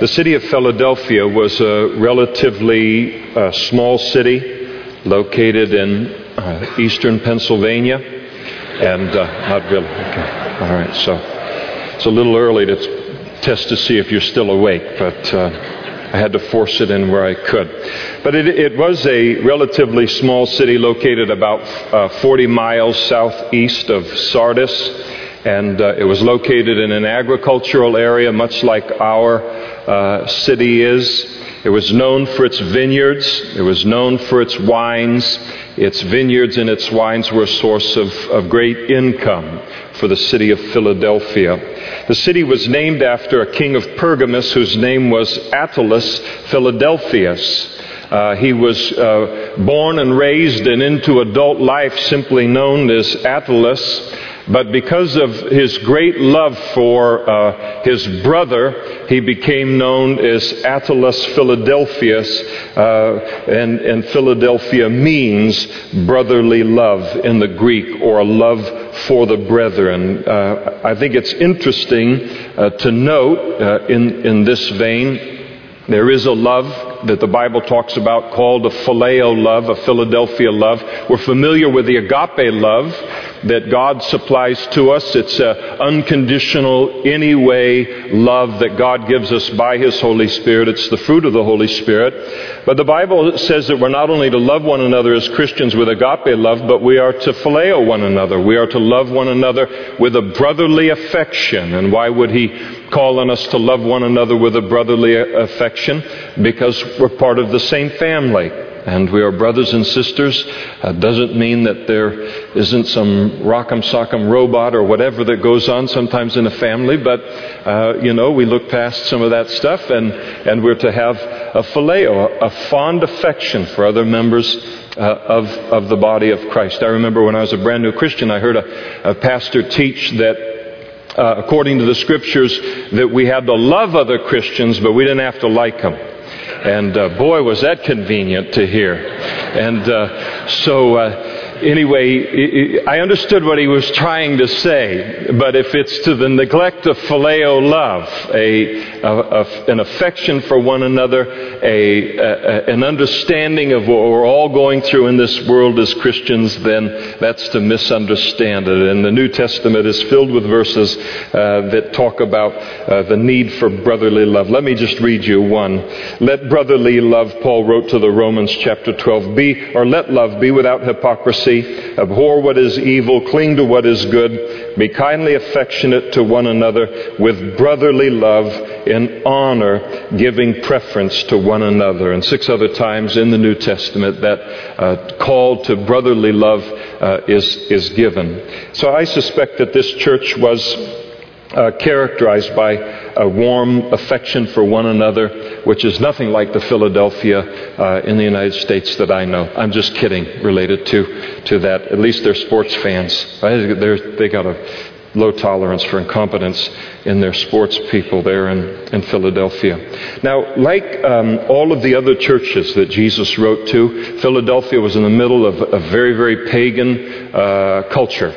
The city of Philadelphia was a relatively uh, small city located in uh, eastern Pennsylvania. And uh, not really. Okay. All right. So it's a little early to test to see if you're still awake, but uh, I had to force it in where I could. But it, it was a relatively small city located about uh, 40 miles southeast of Sardis and uh, it was located in an agricultural area, much like our uh, city is. It was known for its vineyards. It was known for its wines. Its vineyards and its wines were a source of, of great income for the city of Philadelphia. The city was named after a king of Pergamus whose name was Attalus Philadelphus. Uh, he was uh, born and raised and into adult life simply known as Attalus. But because of his great love for uh, his brother, he became known as Attalus Philadelphus, uh, and, and Philadelphia means brotherly love in the Greek, or love for the brethren. Uh, I think it's interesting uh, to note uh, in, in this vein there is a love that the Bible talks about called a phileo love, a Philadelphia love. We're familiar with the agape love that God supplies to us. It's an unconditional, anyway love that God gives us by His Holy Spirit. It's the fruit of the Holy Spirit. But the Bible says that we're not only to love one another as Christians with agape love, but we are to phileo one another. We are to love one another with a brotherly affection. And why would He call on us to love one another with a brotherly affection because we're part of the same family and we are brothers and sisters. Uh, doesn't mean that there isn't some rock'em sock'em robot or whatever that goes on sometimes in a family, but uh, you know we look past some of that stuff and and we're to have a phileo, a fond affection for other members uh, of of the body of Christ. I remember when I was a brand new Christian, I heard a, a pastor teach that uh, according to the scriptures, that we had to love other Christians, but we didn't have to like them. And uh, boy, was that convenient to hear. And uh, so uh, anyway, I understood what he was trying to say, but if it's to the neglect of phileo love, a, a, a, an affection for one another, a, an understanding of what we're all going through in this world as Christians, then that's to misunderstand it. And the New Testament is filled with verses uh, that talk about uh, the need for brotherly love. Let me just read you one. Let brotherly love, Paul wrote to the Romans chapter 12, be, or let love be without hypocrisy abhor what is evil, cling to what is good, be kindly affectionate to one another with brotherly love in honor, giving preference to one another. And six other times in the New Testament that uh, call to brotherly love uh, is, is given. So I suspect that this church was uh, characterized by a warm affection for one another, which is nothing like the Philadelphia uh, in the United States that I know. I'm just kidding related to, to that. At least they're sports fans. Right? They're, they got a low tolerance for incompetence in their sports people there in, in Philadelphia. Now, like um, all of the other churches that Jesus wrote to, Philadelphia was in the middle of a very, very pagan uh, culture.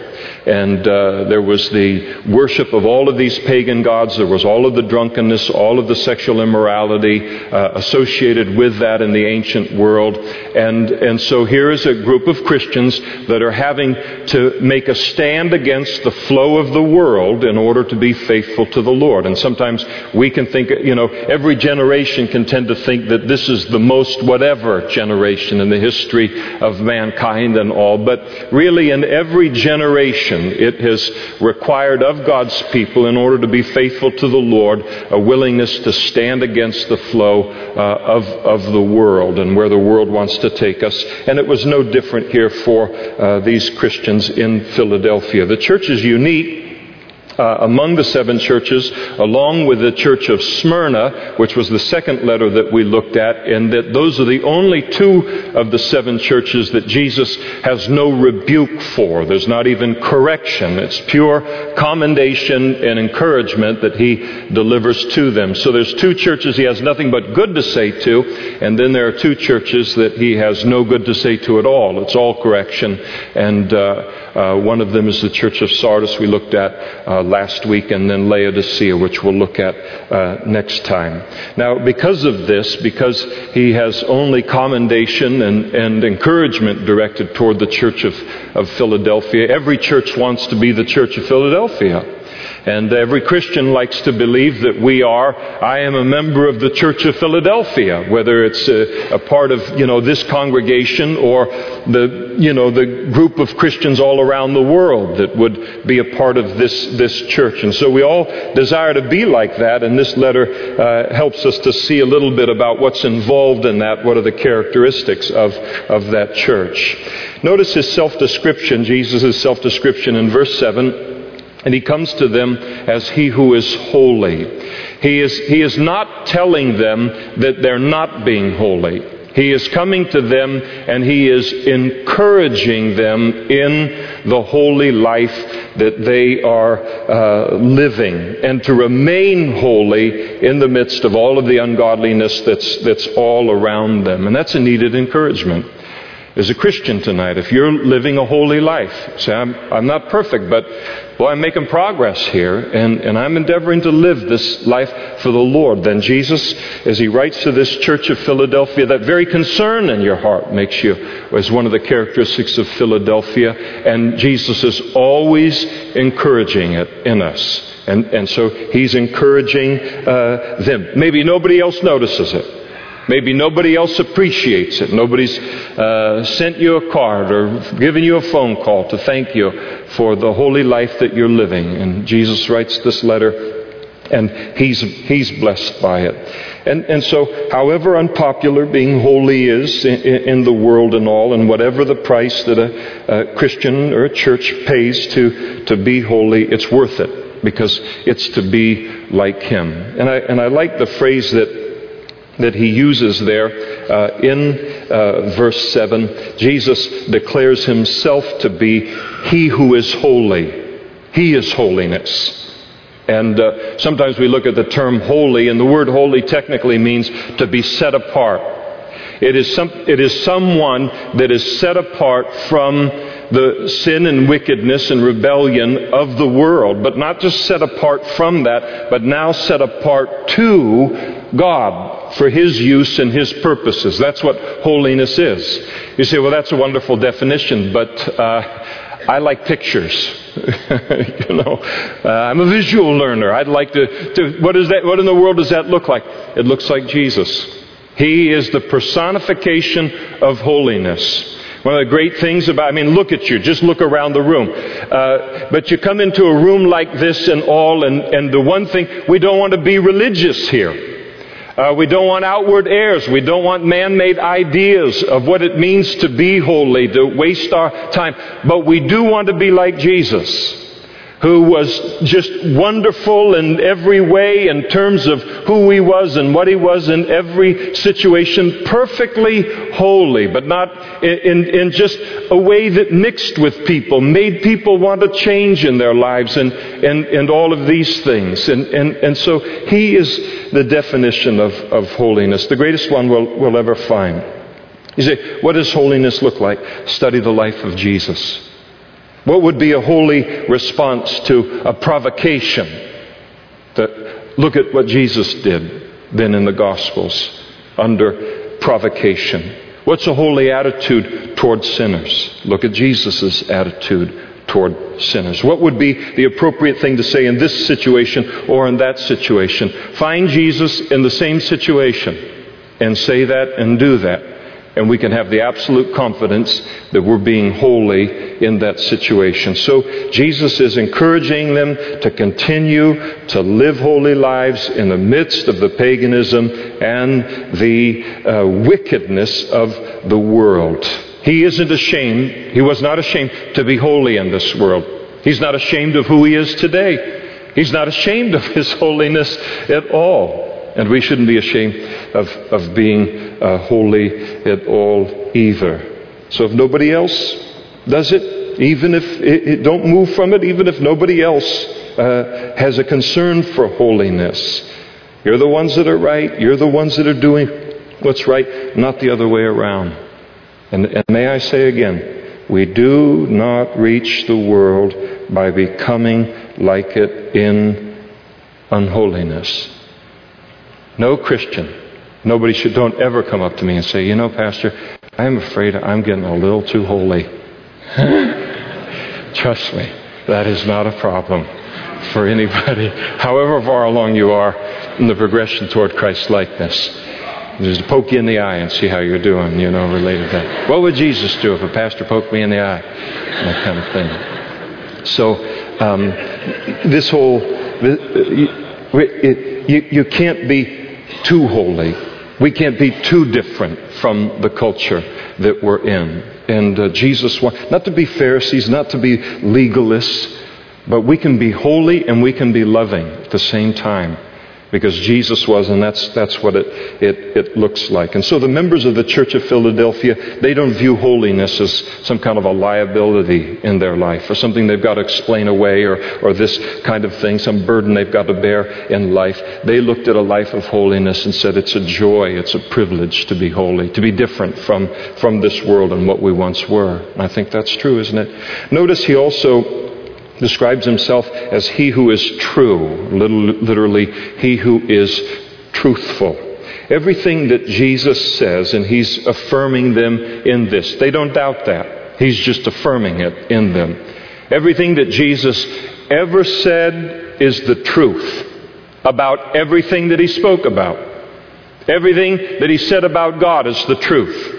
And uh, there was the worship of all of these pagan gods. There was all of the drunkenness, all of the sexual immorality uh, associated with that in the ancient world. And, and so here is a group of Christians that are having to make a stand against the flow of the world in order to be faithful to the Lord. And sometimes we can think, you know, every generation can tend to think that this is the most whatever generation in the history of mankind and all. But really, in every generation, it has required of God's people, in order to be faithful to the Lord, a willingness to stand against the flow uh, of, of the world and where the world wants to take us. And it was no different here for uh, these Christians in Philadelphia. The church is unique uh, among the seven churches, along with the church of Smyrna, which was the second letter that we looked at, and that those are the only two of the seven churches that Jesus has no rebuke for. There's not even correction. It's pure commendation and encouragement that he delivers to them. So there's two churches he has nothing but good to say to, and then there are two churches that he has no good to say to at all. It's all correction. And uh, uh, one of them is the church of Sardis we looked at uh, last week, and then Laodicea, which we'll look at uh, next time. Now, because of this, because he has only commendation and, and encouragement directed toward the church of, of Philadelphia, every church wants to be the church of Philadelphia. And every Christian likes to believe that we are, I am a member of the Church of Philadelphia, whether it's a, a, part of, you know, this congregation or the, you know, the group of Christians all around the world that would be a part of this, this church. And so we all desire to be like that, and this letter uh, helps us to see a little bit about what's involved in that, what are the characteristics of, of that church. Notice his self-description, Jesus' self-description in verse 7. And he comes to them as he who is holy. He is, he is not telling them that they're not being holy. He is coming to them and he is encouraging them in the holy life that they are uh, living and to remain holy in the midst of all of the ungodliness that's, that's all around them. And that's a needed encouragement as a Christian tonight, if you're living a holy life, say, I'm, I'm not perfect, but well, I'm making progress here, and, and I'm endeavoring to live this life for the Lord, then Jesus, as he writes to this church of Philadelphia, that very concern in your heart makes you as one of the characteristics of Philadelphia, and Jesus is always encouraging it in us. And, and so he's encouraging uh, them. Maybe nobody else notices it. Maybe nobody else appreciates it. Nobody's uh, sent you a card or given you a phone call to thank you for the holy life that you're living. And Jesus writes this letter and he's, he's blessed by it. And, and so, however unpopular being holy is in, in, the world and all, and whatever the price that a, a Christian or a church pays to, to be holy, it's worth it because it's to be like Him. And I, and I like the phrase that that he uses there uh, in uh, verse 7. Jesus declares himself to be He who is holy. He is holiness. And uh, sometimes we look at the term holy, and the word holy technically means to be set apart. It is, some, it is someone that is set apart from the sin and wickedness and rebellion of the world, but not just set apart from that, but now set apart to God for His use and His purposes. That's what holiness is. You say, well, that's a wonderful definition, but uh, I like pictures. you know, uh, I'm a visual learner. I'd like to, to. What is that? What in the world does that look like? It looks like Jesus. He is the personification of holiness. One of the great things about, I mean, look at you, just look around the room. Uh, but you come into a room like this and all, and, and the one thing, we don't want to be religious here. Uh, we don't want outward airs. We don't want man made ideas of what it means to be holy, to waste our time. But we do want to be like Jesus who was just wonderful in every way in terms of who he was and what he was in every situation, perfectly holy, but not in, in, just a way that mixed with people, made people want to change in their lives and, and, and all of these things. And, and, and so he is the definition of, of holiness, the greatest one we'll, we'll ever find. You say, what does holiness look like? Study the life of Jesus. What would be a holy response to a provocation? That look at what Jesus did then in the Gospels under provocation. What's a holy attitude toward sinners? Look at Jesus' attitude toward sinners. What would be the appropriate thing to say in this situation or in that situation? Find Jesus in the same situation and say that and do that and we can have the absolute confidence that we're being holy in that situation. So Jesus is encouraging them to continue to live holy lives in the midst of the paganism and the uh, wickedness of the world. He isn't ashamed, he was not ashamed to be holy in this world. He's not ashamed of who he is today. He's not ashamed of his holiness at all. And we shouldn't be ashamed of, of being uh, holy at all either. So if nobody else does it, even if it, it don't move from it, even if nobody else uh, has a concern for holiness, you're the ones that are right. You're the ones that are doing what's right, not the other way around. And, and may I say again, we do not reach the world by becoming like it in unholiness. No Christian, nobody should, don't ever come up to me and say, you know, Pastor, I'm afraid I'm getting a little too holy. Trust me, that is not a problem for anybody, however far along you are in the progression toward Christ likeness. Just poke you in the eye and see how you're doing, you know, related to that. What would Jesus do if a pastor poked me in the eye? That kind of thing. So, um, this whole, it, you, you can't be too holy. We can't be too different from the culture that we're in. And uh, Jesus, wants, not to be Pharisees, not to be legalists, but we can be holy and we can be loving at the same time because Jesus was, and that's, that's what it, it, it looks like. And so the members of the Church of Philadelphia, they don't view holiness as some kind of a liability in their life or something they've got to explain away or, or this kind of thing, some burden they've got to bear in life. They looked at a life of holiness and said it's a joy, it's a privilege to be holy, to be different from, from this world and what we once were. And I think that's true, isn't it? Notice he also describes himself as he who is true, literally, he who is truthful. Everything that Jesus says, and he's affirming them in this, they don't doubt that. He's just affirming it in them. Everything that Jesus ever said is the truth about everything that he spoke about. Everything that he said about God is the truth.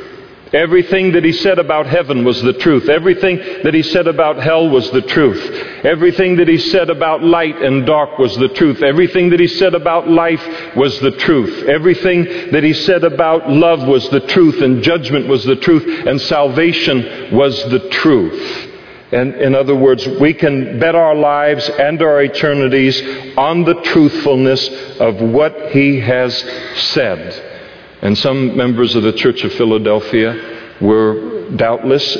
Everything that he said about heaven was the truth. Everything that he said about hell was the truth. Everything that he said about light and dark was the truth. Everything that he said about life was the truth. Everything that he said about love was the truth, and judgment was the truth, and salvation was the truth. And in other words, we can bet our lives and our eternities on the truthfulness of what he has said. And some members of the Church of Philadelphia were doubtless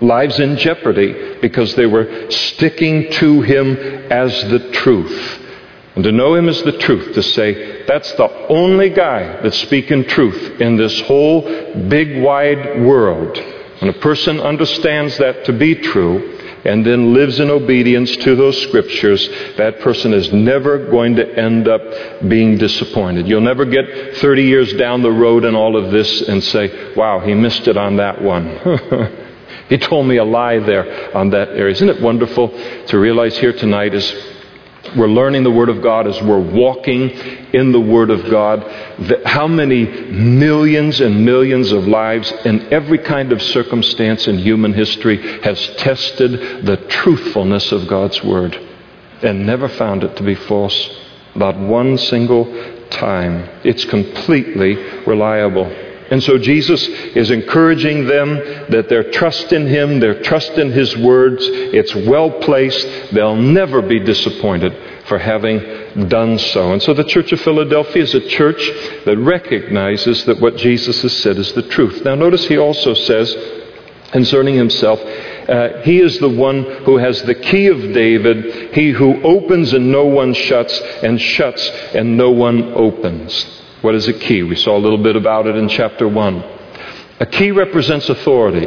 lives in jeopardy because they were sticking to him as the truth. And to know him as the truth, to say, that's the only guy that's speaking truth in this whole big, wide world. When a person understands that to be true, and then lives in obedience to those scriptures, that person is never going to end up being disappointed. You'll never get 30 years down the road in all of this and say, wow, he missed it on that one. he told me a lie there on that area. Isn't it wonderful to realize here tonight as we're learning the Word of God, as we're walking in the Word of God, how many millions and millions of lives in every kind of circumstance in human history has tested the truthfulness of God's Word and never found it to be false. Not one single time. It's completely reliable. And so Jesus is encouraging them that their trust in Him, their trust in His words, it's well placed. They'll never be disappointed for having done so. And so the Church of Philadelphia is a church that recognizes that what Jesus has said is the truth. Now, notice he also says concerning himself, uh, he is the one who has the key of David, he who opens and no one shuts, and shuts and no one opens. What is a key? We saw a little bit about it in chapter 1. A key represents authority.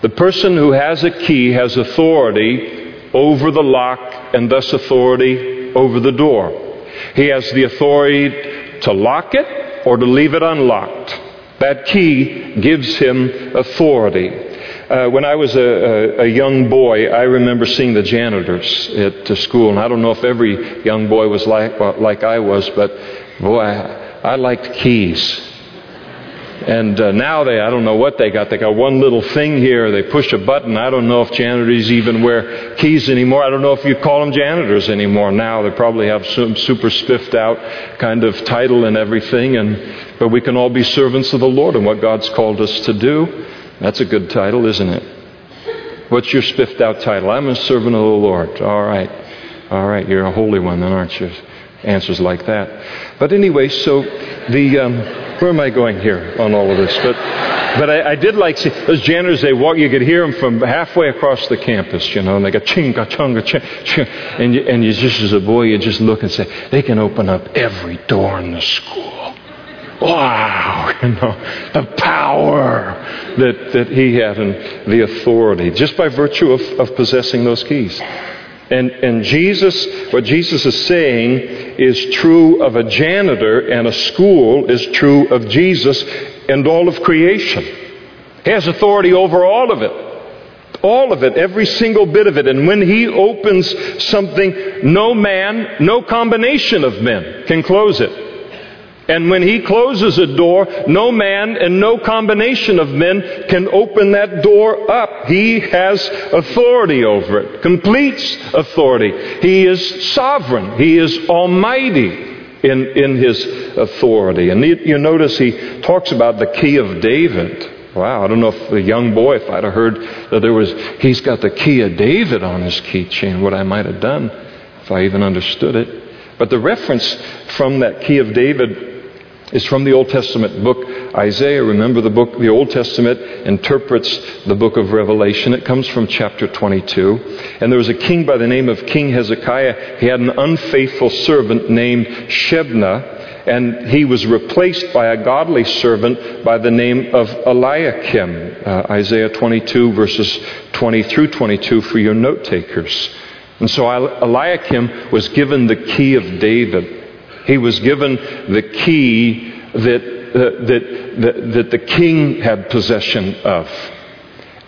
The person who has a key has authority over the lock and thus authority over the door. He has the authority to lock it or to leave it unlocked. That key gives him authority. Uh, when I was a, a, a, young boy, I remember seeing the janitors at school, and I don't know if every young boy was like, like I was, but boy, I, I liked keys. And uh, now they, I don't know what they got. They got one little thing here. They push a button. I don't know if janitors even wear keys anymore. I don't know if you call them janitors anymore now. They probably have some super spiffed out kind of title and everything. And, but we can all be servants of the Lord and what God's called us to do. That's a good title, isn't it? What's your spiffed out title? I'm a servant of the Lord. All right. All right. You're a holy one then, aren't you? Answers like that. But anyway, so the um, where am I going here on all of this? But but I, I did like see those janitors. They walk. You could hear them from halfway across the campus, you know, and they go chinga chunga ching, ching, and you, and you just as a boy, you just look and say they can open up every door in the school. Wow, you know, the power that, that he had and the authority just by virtue of, of possessing those keys. And, and Jesus, what Jesus is saying is true of a janitor and a school is true of Jesus and all of creation. He has authority over all of it. All of it, every single bit of it. And when He opens something, no man, no combination of men can close it. And when he closes a door, no man and no combination of men can open that door up. He has authority over it, complete authority. He is sovereign. He is almighty in, in his authority. And you, notice he talks about the key of David. Wow, I don't know if the young boy, if I'd have heard that there was, he's got the key of David on his keychain, what I might have done if I even understood it. But the reference from that key of David is from the Old Testament book Isaiah. Remember the book, the Old Testament interprets the book of Revelation. It comes from chapter 22. And there was a king by the name of King Hezekiah. He had an unfaithful servant named Shebna and he was replaced by a godly servant by the name of Eliakim. Uh, Isaiah 22, verses 20 through 22 for your note takers. And so Eliakim was given the key of David. He was given the key that, uh, that, that, that the king had possession of.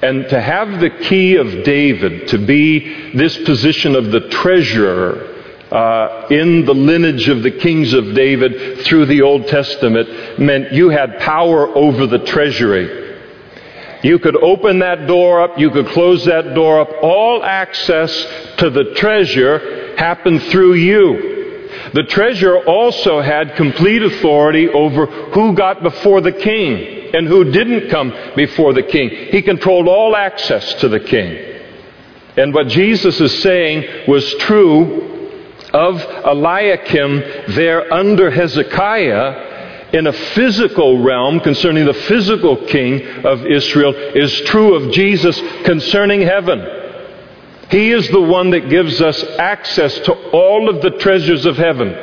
And to have the key of David, to be this position of the treasurer uh, in the lineage of the kings of David through the Old Testament, meant you had power over the treasury. You could open that door up, you could close that door up. All access to the treasure happened through you. The treasurer also had complete authority over who got before the king and who didn't come before the king. He controlled all access to the king. And what Jesus is saying was true of Eliakim there under Hezekiah in a physical realm concerning the physical king of Israel is true of Jesus concerning heaven. He is the one that gives us access to all of the treasures of heaven.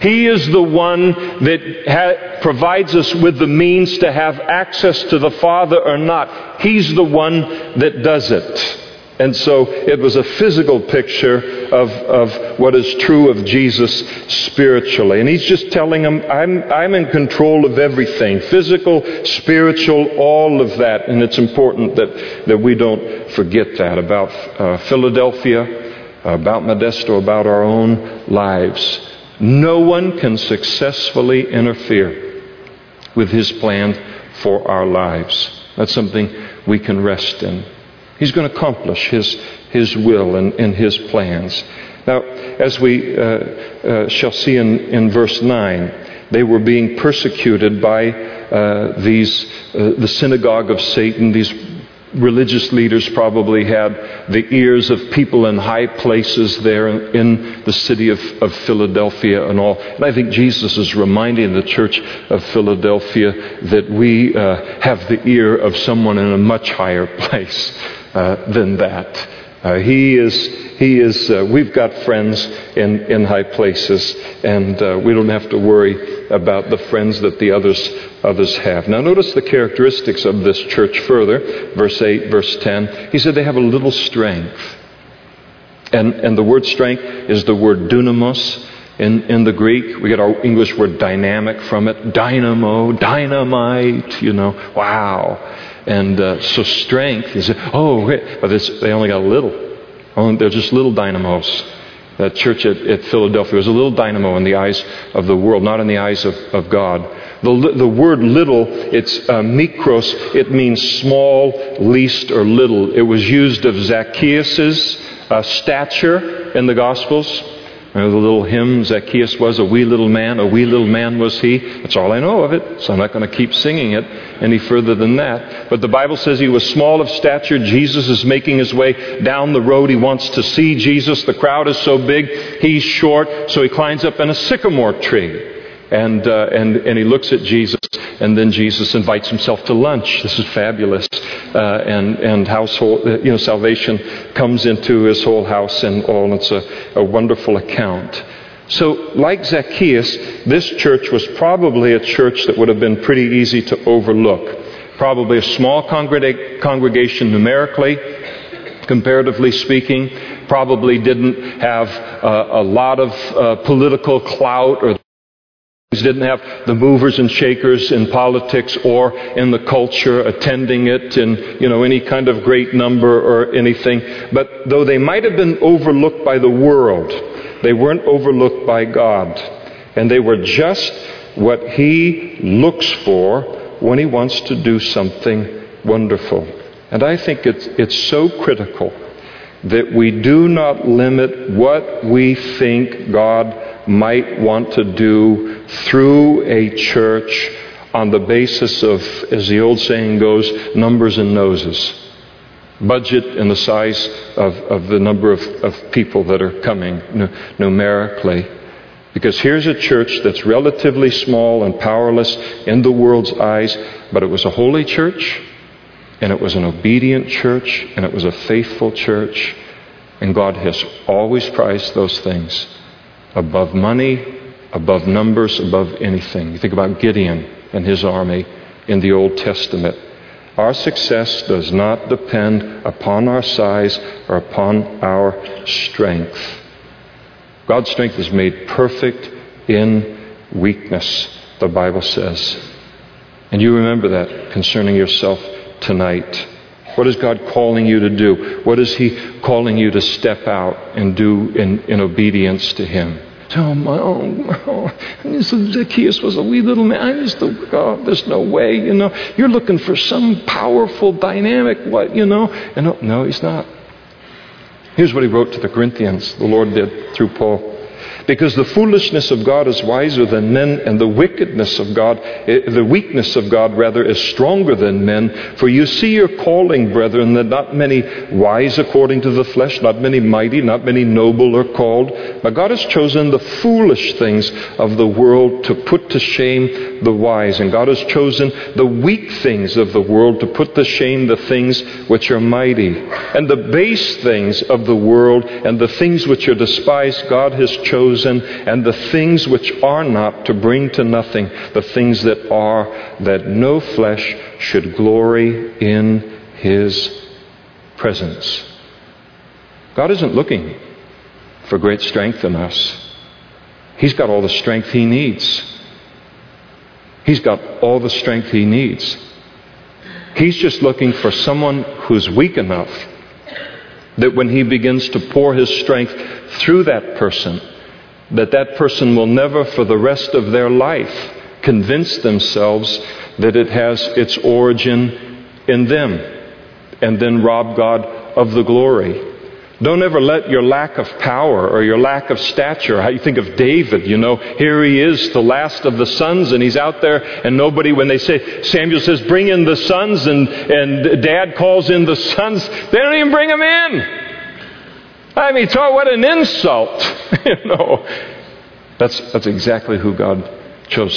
He is the one that ha- provides us with the means to have access to the Father or not. He's the one that does it. And so it was a physical picture of, of what is true of Jesus spiritually. And he's just telling them, I'm, I'm in control of everything physical, spiritual, all of that. And it's important that, that we don't forget that about uh, Philadelphia, about Modesto, about our own lives. No one can successfully interfere with his plan for our lives. That's something we can rest in. He's going to accomplish His, his will and, and His plans. Now, as we uh, uh, shall see in, in verse 9, they were being persecuted by uh, these, uh, the synagogue of Satan. These religious leaders probably had the ears of people in high places there in the city of, of Philadelphia and all. And I think Jesus is reminding the church of Philadelphia that we uh, have the ear of someone in a much higher place uh, than that. Uh, he is, he is, uh, we've got friends in, in high places, and uh, we don't have to worry about the friends that the others, others have. Now, notice the characteristics of this church further. Verse 8, verse 10. He said they have a little strength. And, and the word strength is the word dunamos. In, in the Greek, we get our English word dynamic from it. Dynamo, dynamite, you know, wow. And uh, so strength is, oh, but they only got a little. Only, they're just little dynamos. That church at, at, Philadelphia was a little dynamo in the eyes of the world, not in the eyes of, of God. The, the word little, it's uh, mikros, it means small, least, or little. It was used of Zacchaeus' uh, stature in the Gospels. The little hymn, Zacchaeus was a wee little man, a wee little man was he. That's all I know of it, so I'm not going to keep singing it any further than that. But the Bible says he was small of stature. Jesus is making his way down the road. He wants to see Jesus. The crowd is so big, he's short, so he climbs up in a sycamore tree. And, uh, and, and he looks at Jesus, and then Jesus invites himself to lunch. This is fabulous. Uh, and, and household, uh, you know, salvation comes into his whole house and all. And it's a, a wonderful account. So, like Zacchaeus, this church was probably a church that would have been pretty easy to overlook. Probably a small congreg- congregation numerically, comparatively speaking, probably didn't have uh, a lot of uh, political clout or didn't have the movers and shakers in politics or in the culture attending it in you know any kind of great number or anything. But though they might have been overlooked by the world they weren't overlooked by God. And they were just what he looks for when he wants to do something wonderful. And I think it's it's so critical that we do not limit what we think God might want to do through a church on the basis of, as the old saying goes, numbers and noses. Budget and the size of, of the number of, of people that are coming numerically. Because here's a church that's relatively small and powerless in the world's eyes, but it was a holy church, and it was an obedient church, and it was a faithful church, and God has always prized those things above money, above numbers, above anything. You think about Gideon and his army in the Old Testament. Our success does not depend upon our size or upon our strength. God's strength is made perfect in weakness, the Bible says. And you remember that concerning yourself tonight. What is God calling you to do? What is He calling you to step out and do in, in obedience to Him? Oh, my, oh, oh, Zacchaeus was a wee little man. I just oh, there's no way, you know. You're looking for some powerful, dynamic, what, you know. And no, no, he's not. Here's what he wrote to the Corinthians, the Lord did through Paul. Because the foolishness of God is wiser than men, and the wickedness of God, eh, the weakness of God, rather, is stronger than men. For you see your calling, brethren, that not many wise according to the flesh, not many mighty, not many noble are called. But God has chosen the foolish things of the world to put to shame the wise. And God has chosen the weak things of the world to put to shame the things which are mighty. And the base things of the world and the things which are despised, God has chosen chosen, and the things which are not to bring to nothing the things that are, that no flesh should glory in his presence. God isn't looking for great strength in us. He's got all the strength he needs. He's got all the strength he needs. He's just looking for someone who's weak enough that when he begins to pour his strength through that person, that that person will never, for the rest of their life, convince themselves that it has its origin in them and then rob God of the glory. Don't ever let your lack of power or your lack of stature, how you think of David, you know, here he is, the last of the sons, and he's out there, and nobody, when they say, Samuel says, bring in the sons, and, and dad calls in the sons, they don't even bring them in. I mean, so what an insult. you know. That's, that's exactly who God chose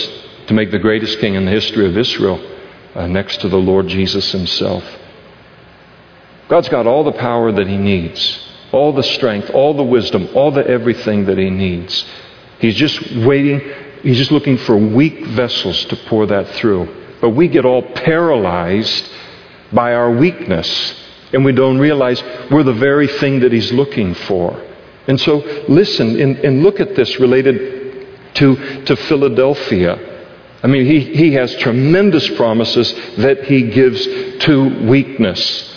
to make the greatest king in the history of Israel, uh, next to the Lord Jesus himself. God's got all the power that he needs, all the strength, all the wisdom, all the everything that he needs. He's just waiting, he's just looking for weak vessels to pour that through. But we get all paralyzed by our weakness and we don't realize we're the very thing that He's looking for. And so, listen and, and look at this related to, to Philadelphia. I mean, he, he has tremendous promises that he gives to weakness.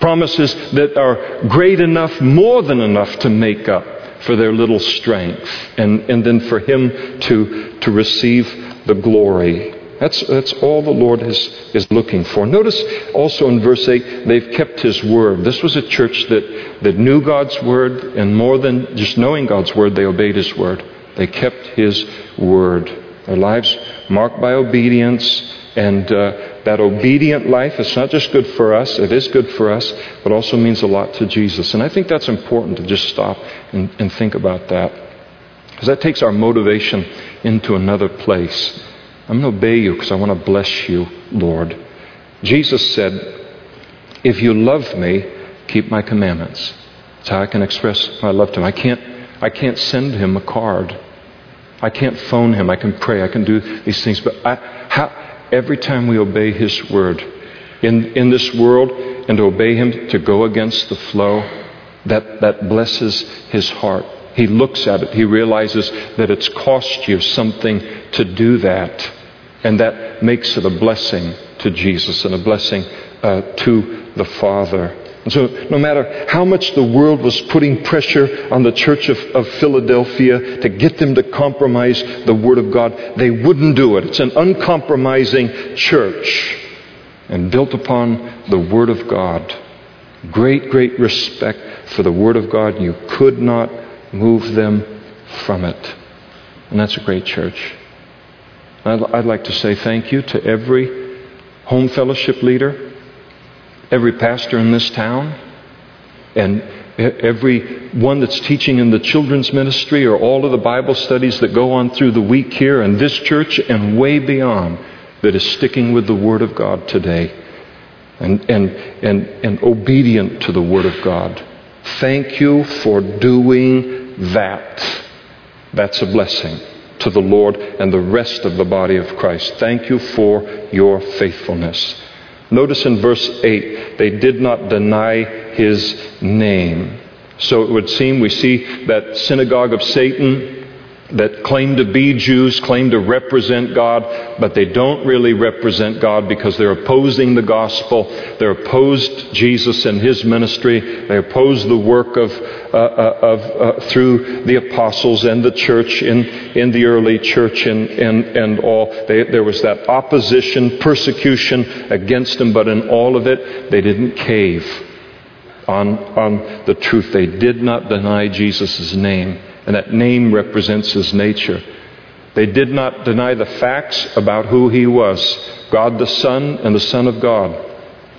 Promises that are great enough, more than enough to make up for their little strength. And, and then for him to, to receive the glory. That's, that's all the Lord is, is looking for. Notice also in verse 8, they've kept His word. This was a church that, that knew God's word, and more than just knowing God's word, they obeyed His word. They kept His word. Their lives marked by obedience, and uh, that obedient life is not just good for us, it is good for us, but also means a lot to Jesus. And I think that's important to just stop and, and think about that. Because that takes our motivation into another place. I'm going to obey you because I want to bless you, Lord. Jesus said, If you love me, keep my commandments. That's how I can express my love to him. I can't, I can't send him a card. I can't phone him. I can pray. I can do these things. But I, how, every time we obey his word, in, in this world, and to obey Him, to go against the flow, that, that blesses His heart. He looks at it, He realizes that it's cost you something to do that. And that makes it a blessing to Jesus and a blessing uh, to the Father. And so, no matter how much the world was putting pressure on the church of, of, Philadelphia to get them to compromise the Word of God, they wouldn't do it. It's an uncompromising church and built upon the Word of God. Great, great respect for the Word of God. You could not move them from it. And that's a great church. I'd, I'd like to say thank you to every home fellowship leader, every pastor in this town, and every one that's teaching in the children's ministry or all of the Bible studies that go on through the week here in this church and way beyond that is sticking with the Word of God today and, and, and, and obedient to the Word of God. Thank you for doing that. That's a blessing to the Lord and the rest of the body of Christ. Thank you for your faithfulness. Notice in verse 8, they did not deny his name. So it would seem we see that synagogue of Satan that claim to be Jews, claim to represent God, but they don't really represent God because they're opposing the gospel. They're opposed Jesus and his ministry. They oppose the work of, uh, uh, of uh, through the apostles and the church in, in the early church and, and, and all. They, there was that opposition, persecution against them, but in all of it, they didn't cave on, on the truth. They did not deny Jesus' name and that name represents his nature. They did not deny the facts about who he was God the Son and the Son of God,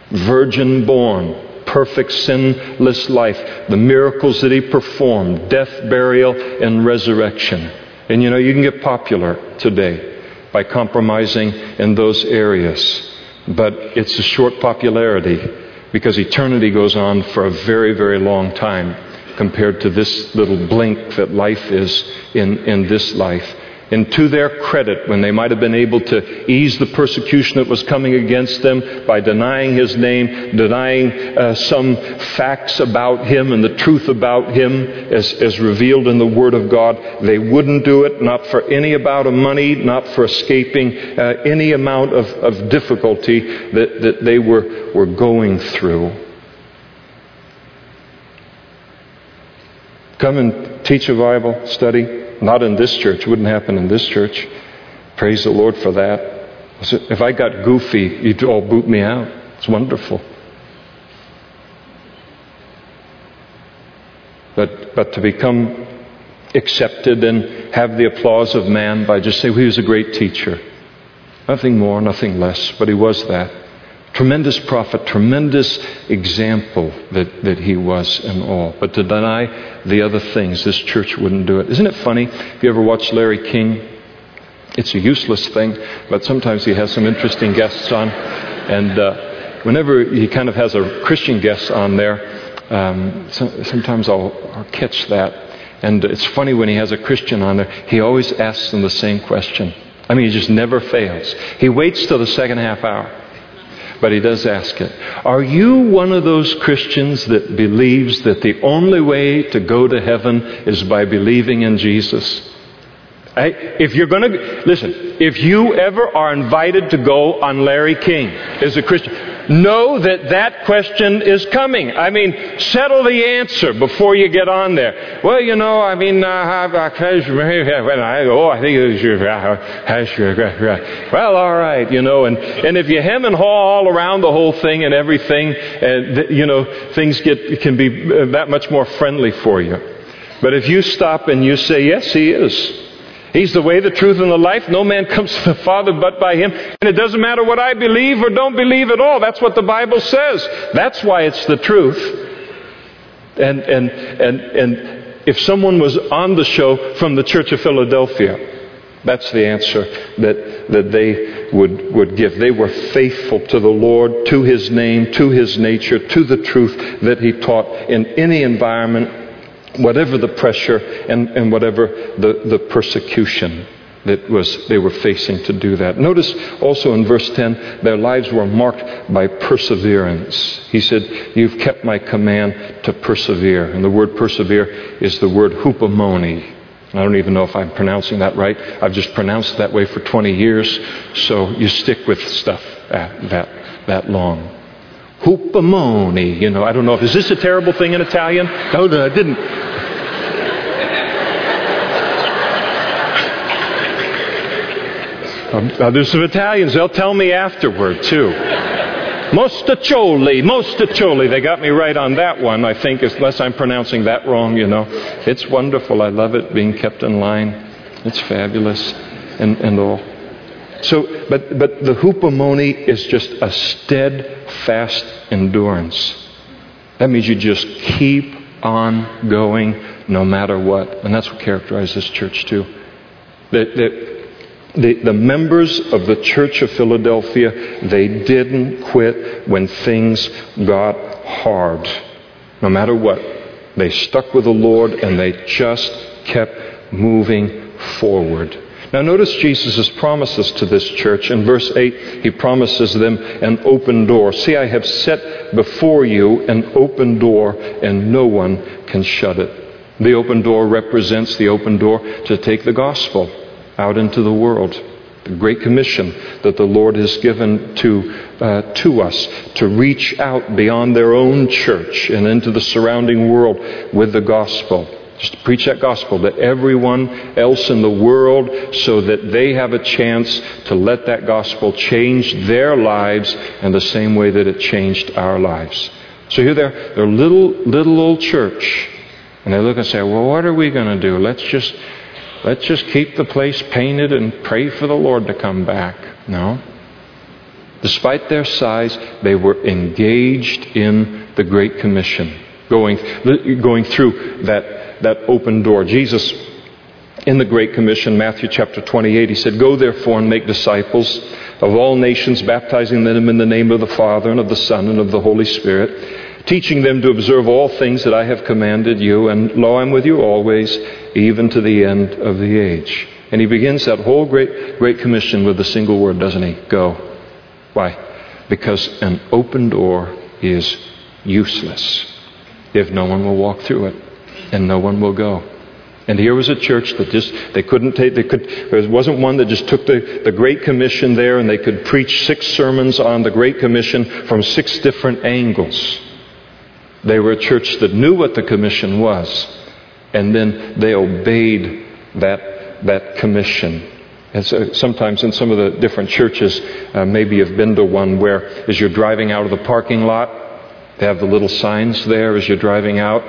virgin born, perfect sinless life, the miracles that he performed, death, burial, and resurrection. And you know, you can get popular today by compromising in those areas. But it's a short popularity because eternity goes on for a very, very long time compared to this little blink that life is in, in this life. And to their credit, when they might have been able to ease the persecution that was coming against them by denying his name, denying uh, some facts about him and the truth about him as, as revealed in the Word of God, they wouldn't do it, not for any amount of money, not for escaping uh, any amount of, of difficulty that, that they were, were going through. Come and teach a Bible study. Not in this church. Wouldn't happen in this church. Praise the Lord for that. If I got goofy, you'd all boot me out. It's wonderful. But, but to become accepted and have the applause of man by just saying well, he was a great teacher. Nothing more, nothing less, but he was that. Tremendous prophet, tremendous example that, that he was and all. But to deny the other things, this church wouldn't do it. Isn't it funny? If you ever watch Larry King, it's a useless thing, but sometimes he has some interesting guests on. And uh, whenever he kind of has a Christian guest on there, um, so, sometimes I'll, I'll catch that. And it's funny when he has a Christian on there, he always asks them the same question. I mean, he just never fails. He waits till the second half hour but he does ask it. Are you one of those Christians that believes that the only way to go to heaven is by believing in Jesus? I, if you're going to, listen, if you ever are invited to go on Larry King as a Christian, know that that question is coming. I mean, settle the answer before you get on there. Well, you know, I mean, uh, oh, I think it was your. well, all right, you know, and and if you hem and haw all around the whole thing and everything, and you know, things get can be uh, that much more friendly for you. But if you stop and you say, yes, he is. He's the way, the truth, and the life. No man comes to the Father but by Him. And it doesn't matter what I believe or don't believe at all. That's what the Bible says. That's why it's the truth. And, and, and, and if someone was on the show from the Church of Philadelphia, that's the answer that, that they would, would give. They were faithful to the Lord, to His name, to His nature, to the truth that He taught in any environment whatever the pressure and, and whatever the, the persecution. that was they were facing to do that. Notice also in verse 10, their lives were marked by perseverance. He said, You've kept my command to persevere. And the word persevere is the word hupomone. I don't even know if I'm pronouncing that right. I've just pronounced it that way for 20 years, so you stick with stuff that, that, that long. Hupomone, you know, I don't know if, is this a terrible thing in Italian? No, no, I didn't. Um, there's some Italians, they'll tell me afterward, too. Mostaccioli, Mostaccioli. They got me right on that one, I think, unless I'm pronouncing that wrong, you know. It's wonderful. I love it being kept in line. It's fabulous and, and all. So, but, but the hupomone is just a steadfast endurance. That means you just keep on going no matter what. And that's what characterizes this church, too. That, that the, the members of the Church of Philadelphia, they didn't quit when things got hard. No matter what. They stuck with the Lord and they just kept moving forward. Now, notice Jesus' promises to this church. In verse 8, he promises them an open door. See, I have set before you an open door, and no one can shut it. The open door represents the open door to take the gospel out into the world. The Great Commission that the Lord has given to, uh, to us to reach out beyond their own church and into the surrounding world with the gospel. Just to preach that gospel to everyone else in the world so that they have a chance to let that gospel change their lives in the same way that it changed our lives. So here they're, they're little, little old church. And they look and say, well, what are we going to do? Let's just Let's just keep the place painted and pray for the Lord to come back. No. Despite their size, they were engaged in the Great Commission, going, going through that, that open door. Jesus, in the Great Commission, Matthew chapter 28, he said, Go therefore and make disciples of all nations, baptizing them in the name of the Father and of the Son and of the Holy Spirit teaching them to observe all things that I have commanded you, and lo, I'm with you always, even to the end of the age. And he begins that whole great, great commission with a single word, doesn't he? Go. Why? Because an open door is useless if no one will walk through it, and no one will go. And here was a church that just, they couldn't take, they could, there wasn't one that just took the, the Great Commission there and they could preach six sermons on the Great Commission from six different angles. They were a church that knew what the commission was, and then they obeyed that, that commission. And so sometimes in some of the different churches, uh, maybe you've been to one where as you're driving out of the parking lot, they have the little signs there as you're driving out.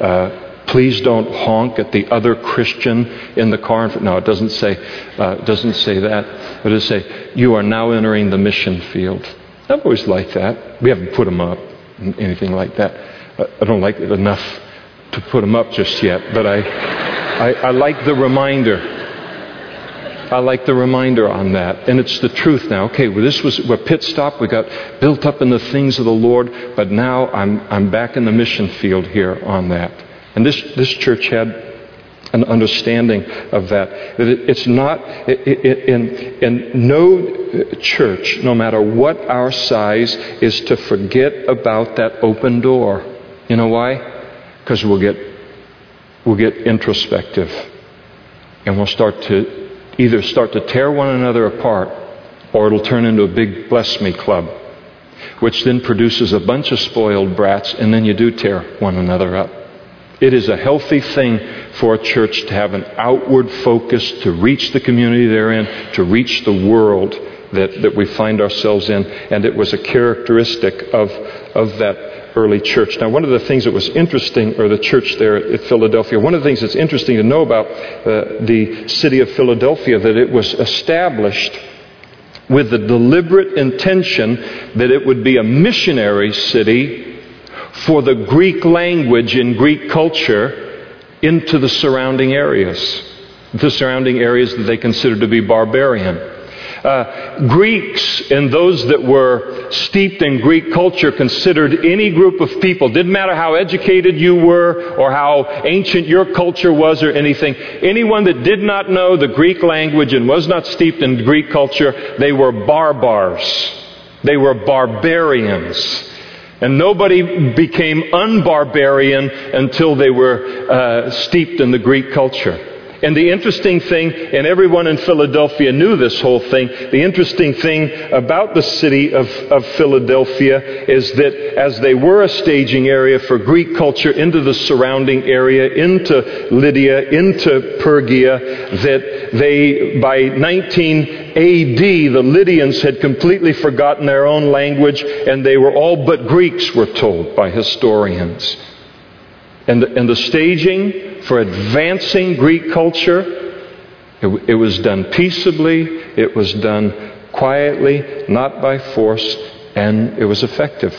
Uh, please don't honk at the other Christian in the car. No, it doesn't say, uh, doesn't say that. It say, you are now entering the mission field. I've always liked that. We haven't put them up, anything like that. I don't like it enough to put them up just yet, but I, I, I like the reminder. I like the reminder on that. And it's the truth now. Okay, well, this was a pit stop. We got built up in the things of the Lord, but now I'm, I'm back in the mission field here on that. And this, this church had an understanding of that. It's not, in, in no church, no matter what our size, is to forget about that open door. You know why? Because we'll get, we'll get introspective and we'll start to either start to tear one another apart or it'll turn into a big bless me club, which then produces a bunch of spoiled brats and then you do tear one another up. It is a healthy thing for a church to have an outward focus to reach the community they're in, to reach the world that, that we find ourselves in. And it was a characteristic of, of that early church. Now, one of the things that was interesting, or the church there at Philadelphia, one of the things that's interesting to know about uh, the city of Philadelphia, that it was established with the deliberate intention that it would be a missionary city for the Greek language and Greek culture into the surrounding areas, the surrounding areas that they considered to be barbarian. Uh, Greeks and those that were steeped in Greek culture considered any group of people, didn't matter how educated you were or how ancient your culture was or anything, anyone that did not know the Greek language and was not steeped in Greek culture, they were barbars. They were barbarians. And nobody became unbarbarian until they were uh, steeped in the Greek culture. And the interesting thing, and everyone in Philadelphia knew this whole thing, the interesting thing about the city of, of Philadelphia is that as they were a staging area for Greek culture into the surrounding area, into Lydia, into Phrygia, that they, by 19 AD, the Lydians had completely forgotten their own language, and they were all but Greeks, we're told by historians. And the, and the staging for advancing Greek culture. It, it was done peaceably, it was done quietly, not by force, and it was effective.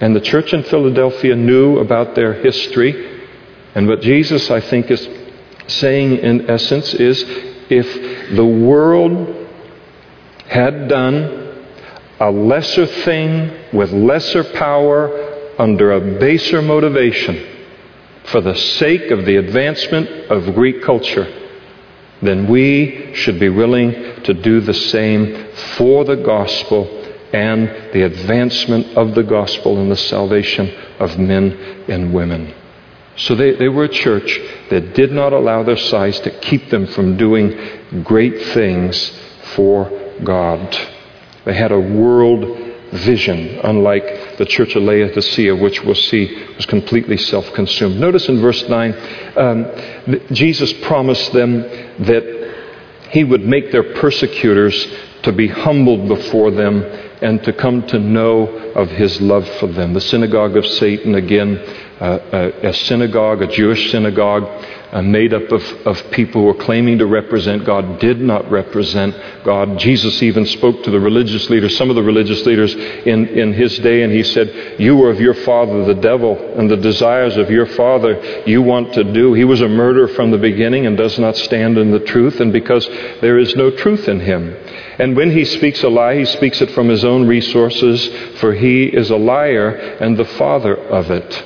And the church in Philadelphia knew about their history. And what Jesus, I think, is saying in essence is if the world had done a lesser thing with lesser power under a baser motivation, for the sake of the advancement of Greek culture, then we should be willing to do the same for the gospel and the advancement of the gospel and the salvation of men and women. So they, they were a church that did not allow their size to keep them from doing great things for God. They had a world vision, unlike the church of Laodicea, which we'll see was completely self consumed. Notice in verse 9, um, Jesus promised them that he would make their persecutors to be humbled before them and to come to know of his love for them. The synagogue of Satan, again, uh, a, a synagogue, a Jewish synagogue, uh, made up of, of people who were claiming to represent God, did not represent God. Jesus even spoke to the religious leaders, some of the religious leaders in, in his day, and he said, You are of your father, the devil, and the desires of your father you want to do. He was a murderer from the beginning and does not stand in the truth, and because there is no truth in him. And when he speaks a lie, he speaks it from his own resources, for he is a liar and the father of it.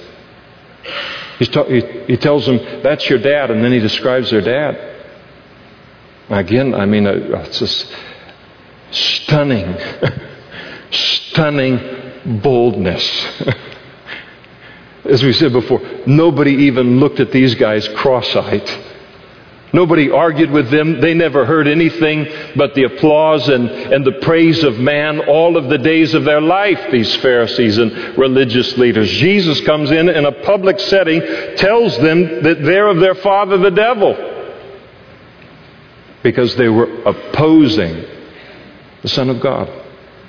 He, tells them, That's your dad, and then he describes their dad. Again, I mean, uh, it's just stunning, stunning boldness. As we said before, nobody even looked at these guys cross eyed. Nobody argued with them. They never heard anything but the applause and, and the praise of man all of the days of their life, these Pharisees and religious leaders. Jesus comes in in a public setting, tells them that they're of their father, the devil, because they were opposing the Son of God,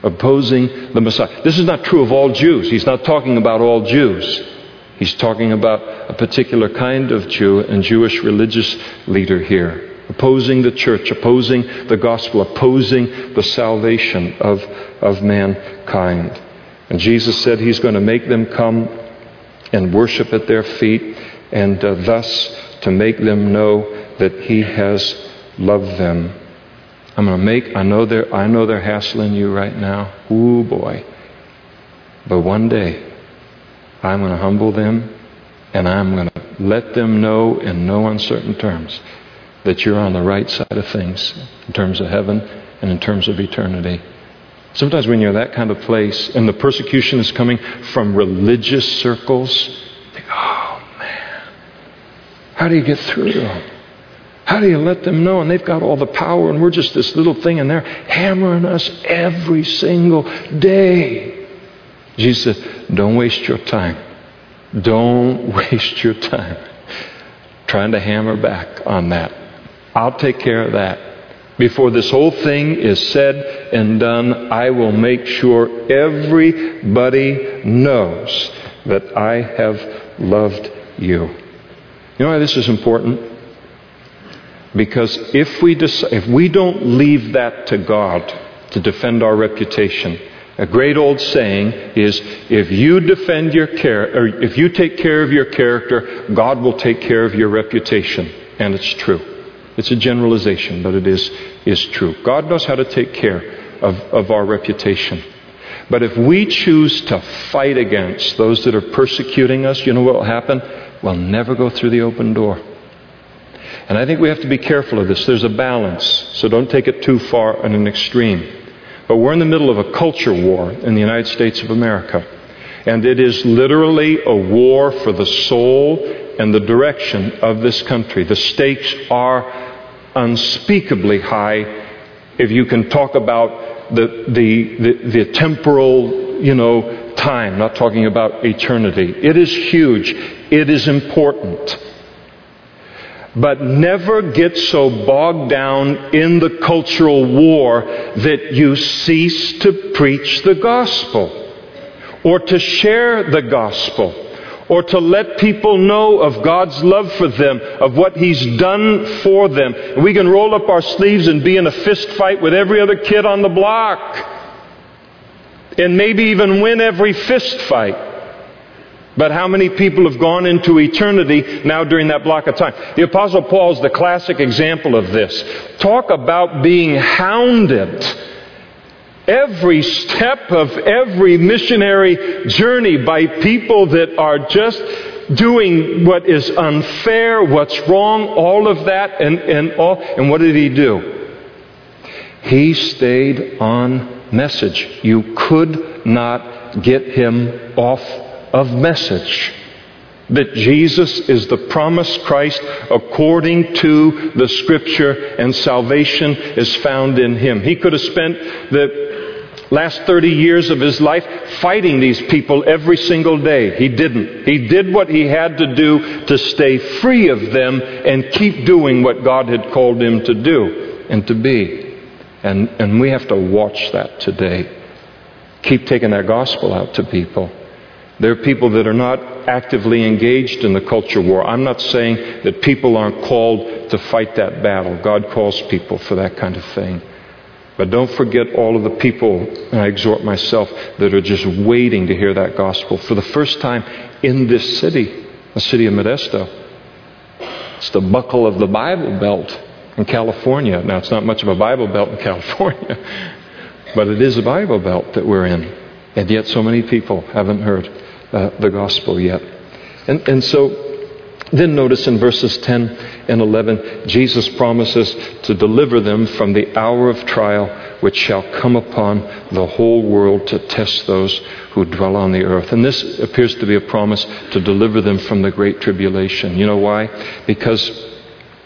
opposing the Messiah. This is not true of all Jews. He's not talking about all Jews. He's talking about a particular kind of Jew and Jewish religious leader here, opposing the church, opposing the gospel, opposing the salvation of, of mankind. And Jesus said he's going to make them come and worship at their feet, and uh, thus to make them know that he has loved them. I'm going to make, I know they're, I know they're hassling you right now. Ooh, boy. But one day, I'm going to humble them and I'm going to let them know in no uncertain terms that you're on the right side of things in terms of heaven and in terms of eternity. Sometimes when you're that kind of place and the persecution is coming from religious circles, think, oh man, how do you get through them? How do you let them know? And they've got all the power, and we're just this little thing, and they're hammering us every single day. Jesus said, Don't waste your time. Don't waste your time trying to hammer back on that. I'll take care of that. Before this whole thing is said and done, I will make sure everybody knows that I have loved you. You know why this is important? Because if we, if we don't leave that to God to defend our reputation, a great old saying is if you defend your care, or if you take care of your character, God will take care of your reputation. And it's true. It's a generalization, but it is, is true. God knows how to take care of, of our reputation. But if we choose to fight against those that are persecuting us, you know what will happen? We'll never go through the open door. And I think we have to be careful of this. There's a balance, so don't take it too far in an extreme. But we're in the middle of a culture war in the United States of America. And it is literally a war for the soul and the direction of this country. The stakes are unspeakably high if you can talk about the, the, the, the temporal, you know, time, not talking about eternity. It is huge. It is important. But never get so bogged down in the cultural war that you cease to preach the gospel or to share the gospel or to let people know of God's love for them, of what He's done for them. we can roll up our sleeves and be in a fist fight with every other kid on the block. And maybe even win every fist fight. But how many people have gone into eternity now during that block of time? The Apostle Paul is the classic example of this. Talk about being hounded. Every step of every missionary journey by people that are just doing what is unfair, what's wrong, all of that, and, and all. And what did he do? He stayed on message. You could not get him off of message that Jesus is the promised Christ according to the Scripture, and salvation is found in Him. He could have spent the last 30 years of his life fighting these people every single day. He didn't. He did what he had to do to stay free of them and keep doing what God had called him to do and to be. And, and we have to watch that today. Keep taking that gospel out to people. There are people that are not actively engaged in the culture war. I'm not saying that people aren't called to fight that battle. God calls people for that kind of thing. But don't forget all of the people, and I exhort myself, that are just waiting to hear that gospel for the first time in this city, the city of Modesto. It's the buckle of the Bible Belt in California. Now, it's not much of a Bible Belt in California, but it is a Bible Belt that we're in. And yet, so many people haven't heard uh, the gospel yet. And, and so, then notice in verses 10 and 11, Jesus promises to deliver them from the hour of trial which shall come upon the whole world to test those who dwell on the earth. And this appears to be a promise to deliver them from the great tribulation. You know why? Because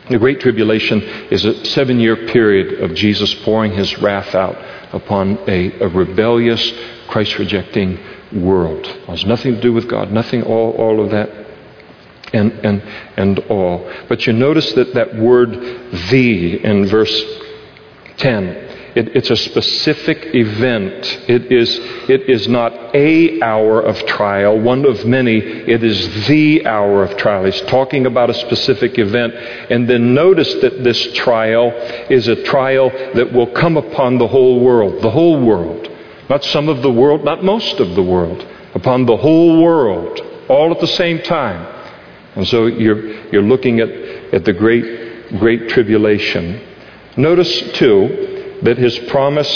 the Great Tribulation is a seven year period of Jesus pouring his wrath out upon a, a rebellious, Christ rejecting world. It has nothing to do with God, nothing, all, all of that and, and, and all. But you notice that that word the in verse 10 it, it's a specific event. It is, it is not a hour of trial, one of many. It is the hour of trial. He's talking about a specific event. And then notice that this trial is a trial that will come upon the whole world. The whole world. Not some of the world, not most of the world, upon the whole world, all at the same time. And so you're, you're looking at, at the great, great tribulation. Notice, too, that his promise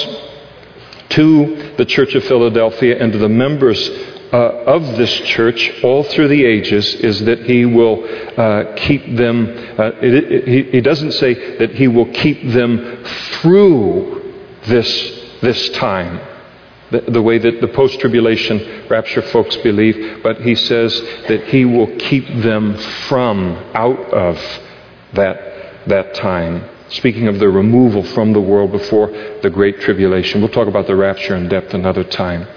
to the Church of Philadelphia and to the members uh, of this church all through the ages is that he will uh, keep them, uh, it, it, he, he doesn't say that he will keep them through this, this time the, the way that the post tribulation rapture folks believe, but he says that he will keep them from, out of that, that time. Speaking of the removal from the world before the great tribulation. We'll talk about the rapture in depth another time.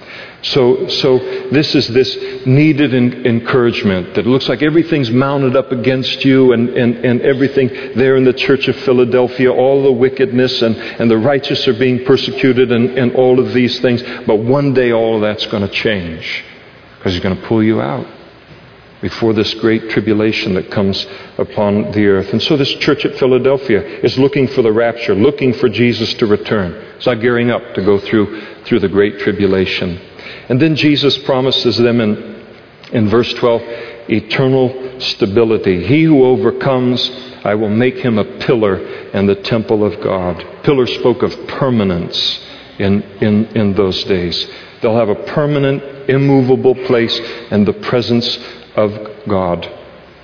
So, so this is this needed encouragement that it looks like everything's mounted up against you and, and, and everything there in the church of Philadelphia, all the wickedness and, and the righteous are being persecuted and, and all of these things. But one day all of that's going to change because he's going to pull you out before this great tribulation that comes upon the earth. And so this church at Philadelphia is looking for the rapture, looking for Jesus to return. It's not gearing up to go through, through the great tribulation. And then Jesus promises them in, in verse 12, eternal stability. He who overcomes, I will make him a pillar in the temple of God. Pillar spoke of permanence in, in, in those days. They'll have a permanent, immovable place in the presence of God.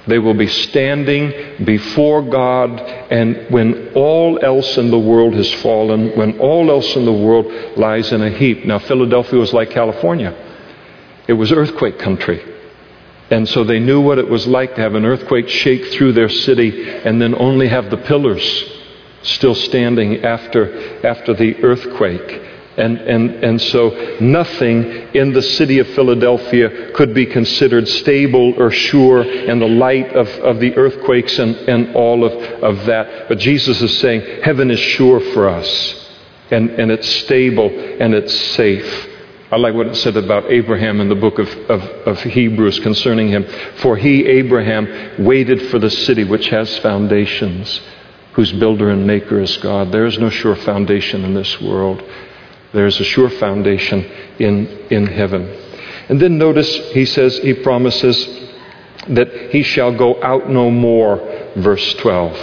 They will be standing before God, and when all else in the world has fallen, when all else in the world lies in a heap. Now, Philadelphia was like California, it was earthquake country. And so they knew what it was like to have an earthquake shake through their city and then only have the pillars still standing after, after the earthquake. And, and, and so nothing in the city of Philadelphia could be considered stable or sure in the light of, of the earthquakes and, and all of, of that. But Jesus is saying heaven is sure for us. And, and it's stable and it's safe. I like what it said about Abraham in the book of, of, of, Hebrews concerning him. For he, Abraham, waited for the city which has foundations, whose builder and maker is God. There is no sure foundation in this world. There is a sure foundation in, in heaven. And then notice he says, he promises that he shall go out no more, verse 12.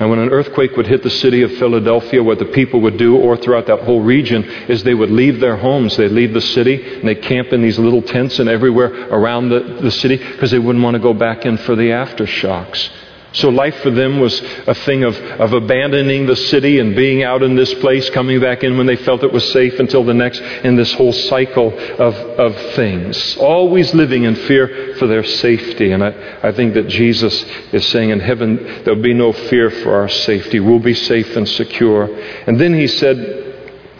And when an earthquake would hit the city of Philadelphia, what the people would do, or throughout that whole region, is they would leave their homes. They'd leave the city and they'd camp in these little tents and everywhere around the, the city because they wouldn't want to go back in for the aftershocks. So life for them was a thing of, of abandoning the city and being out in this place, coming back in when they felt it was safe until the next, in this whole cycle of, of things. Always living in fear for their safety. And I, I think that Jesus is saying in heaven, there'll be no fear for our safety. We'll be safe and secure. And then he said,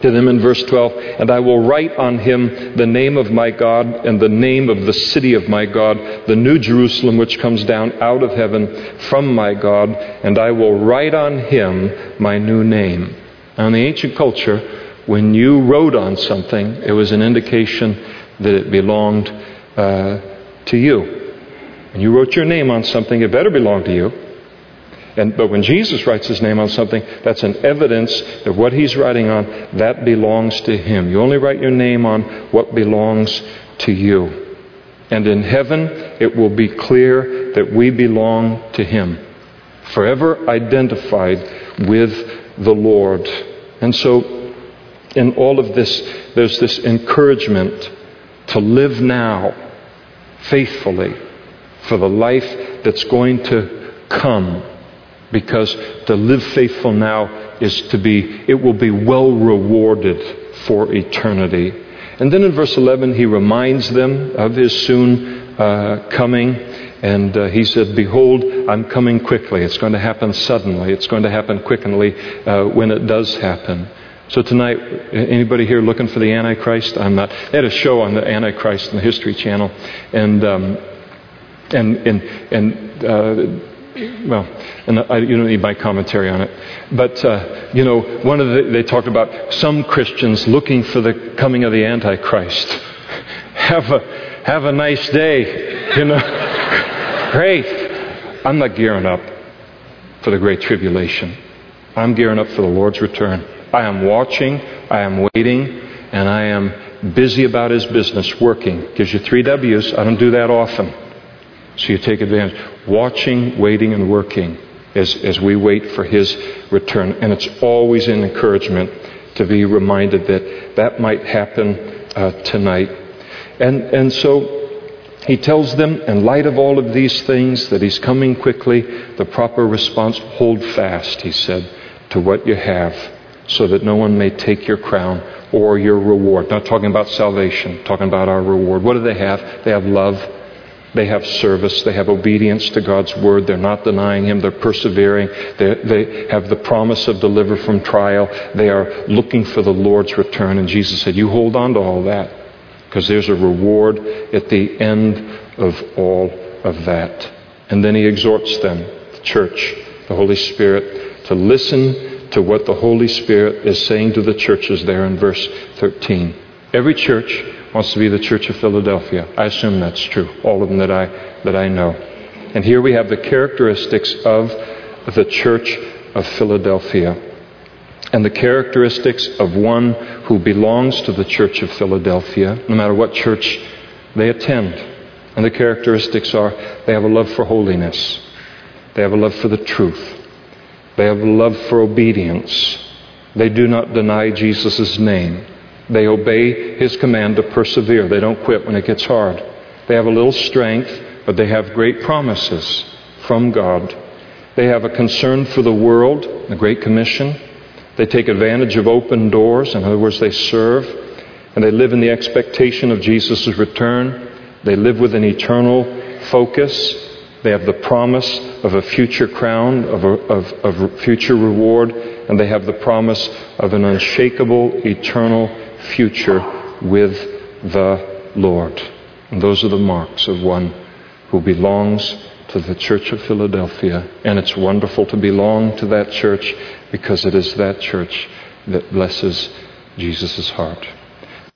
to them in verse 12, and I will write on him the name of my God and the name of the city of my God, the new Jerusalem which comes down out of heaven from my God, and I will write on him my new name. Now, in the ancient culture, when you wrote on something, it was an indication that it belonged uh, to you. When you wrote your name on something, it better belong to you. And, but when Jesus writes his name on something, that's an evidence that what he's writing on, that belongs to him. You only write your name on what belongs to you. And in heaven, it will be clear that we belong to him, forever identified with the Lord. And so, in all of this, there's this encouragement to live now faithfully for the life that's going to come because to live faithful now is to be, it will be well rewarded for eternity. And then in verse 11, he reminds them of his soon uh, coming. And uh, he said, Behold, I'm coming quickly. It's going to happen suddenly. It's going to happen quickly uh, when it does happen. So tonight, anybody here looking for the Antichrist? I'm not. They had a show on the Antichrist in the History Channel, and um, and and and uh, well, and I, you don't need my commentary on it. But, uh, you know, one of the, they talked about some Christians looking for the coming of the Antichrist. have a, have a nice day, you know. Great. I'm not gearing up for the Great Tribulation. I'm gearing up for the Lord's return. I am watching, I am waiting, and I am busy about His business, working. Gives you three W's. I don't do that often. So you take advantage. Watching, waiting, and working as, as we wait for His return. And it's always an encouragement to be reminded that that might happen uh, tonight. And, and so he tells them, in light of all of these things, that he's coming quickly. The proper response hold fast, he said, to what you have, so that no one may take your crown or your reward. Not talking about salvation, talking about our reward. What do they have? They have love they have service. They have obedience to God's word. They're not denying Him. They're persevering. They, they, have the promise of deliver from trial. They are looking for the Lord's return. And Jesus said, You hold on to all that because there's a reward at the end of all of that. And then He exhorts them, the church, the Holy Spirit, to listen to what the Holy Spirit is saying to the churches there in verse 13. Every church wants to be the Church of Philadelphia. I assume that's true, all of them that I, that I know. And here we have the characteristics of the Church of Philadelphia. And the characteristics of one who belongs to the Church of Philadelphia, no matter what church they attend. And the characteristics are they have a love for holiness, they have a love for the truth, they have a love for obedience. They do not deny Jesus' name. They obey his command to persevere. They don't quit when it gets hard. They have a little strength, but they have great promises from God. They have a concern for the world, the Great Commission. They take advantage of open doors. In other words, they serve. And they live in the expectation of Jesus' return. They live with an eternal focus. They have the promise of a future crown, of a of, of future reward, and they have the promise of an unshakable, eternal future with the Lord. And those are the marks of one who belongs to the Church of Philadelphia. And it's wonderful to belong to that church because it is that church that blesses Jesus' heart.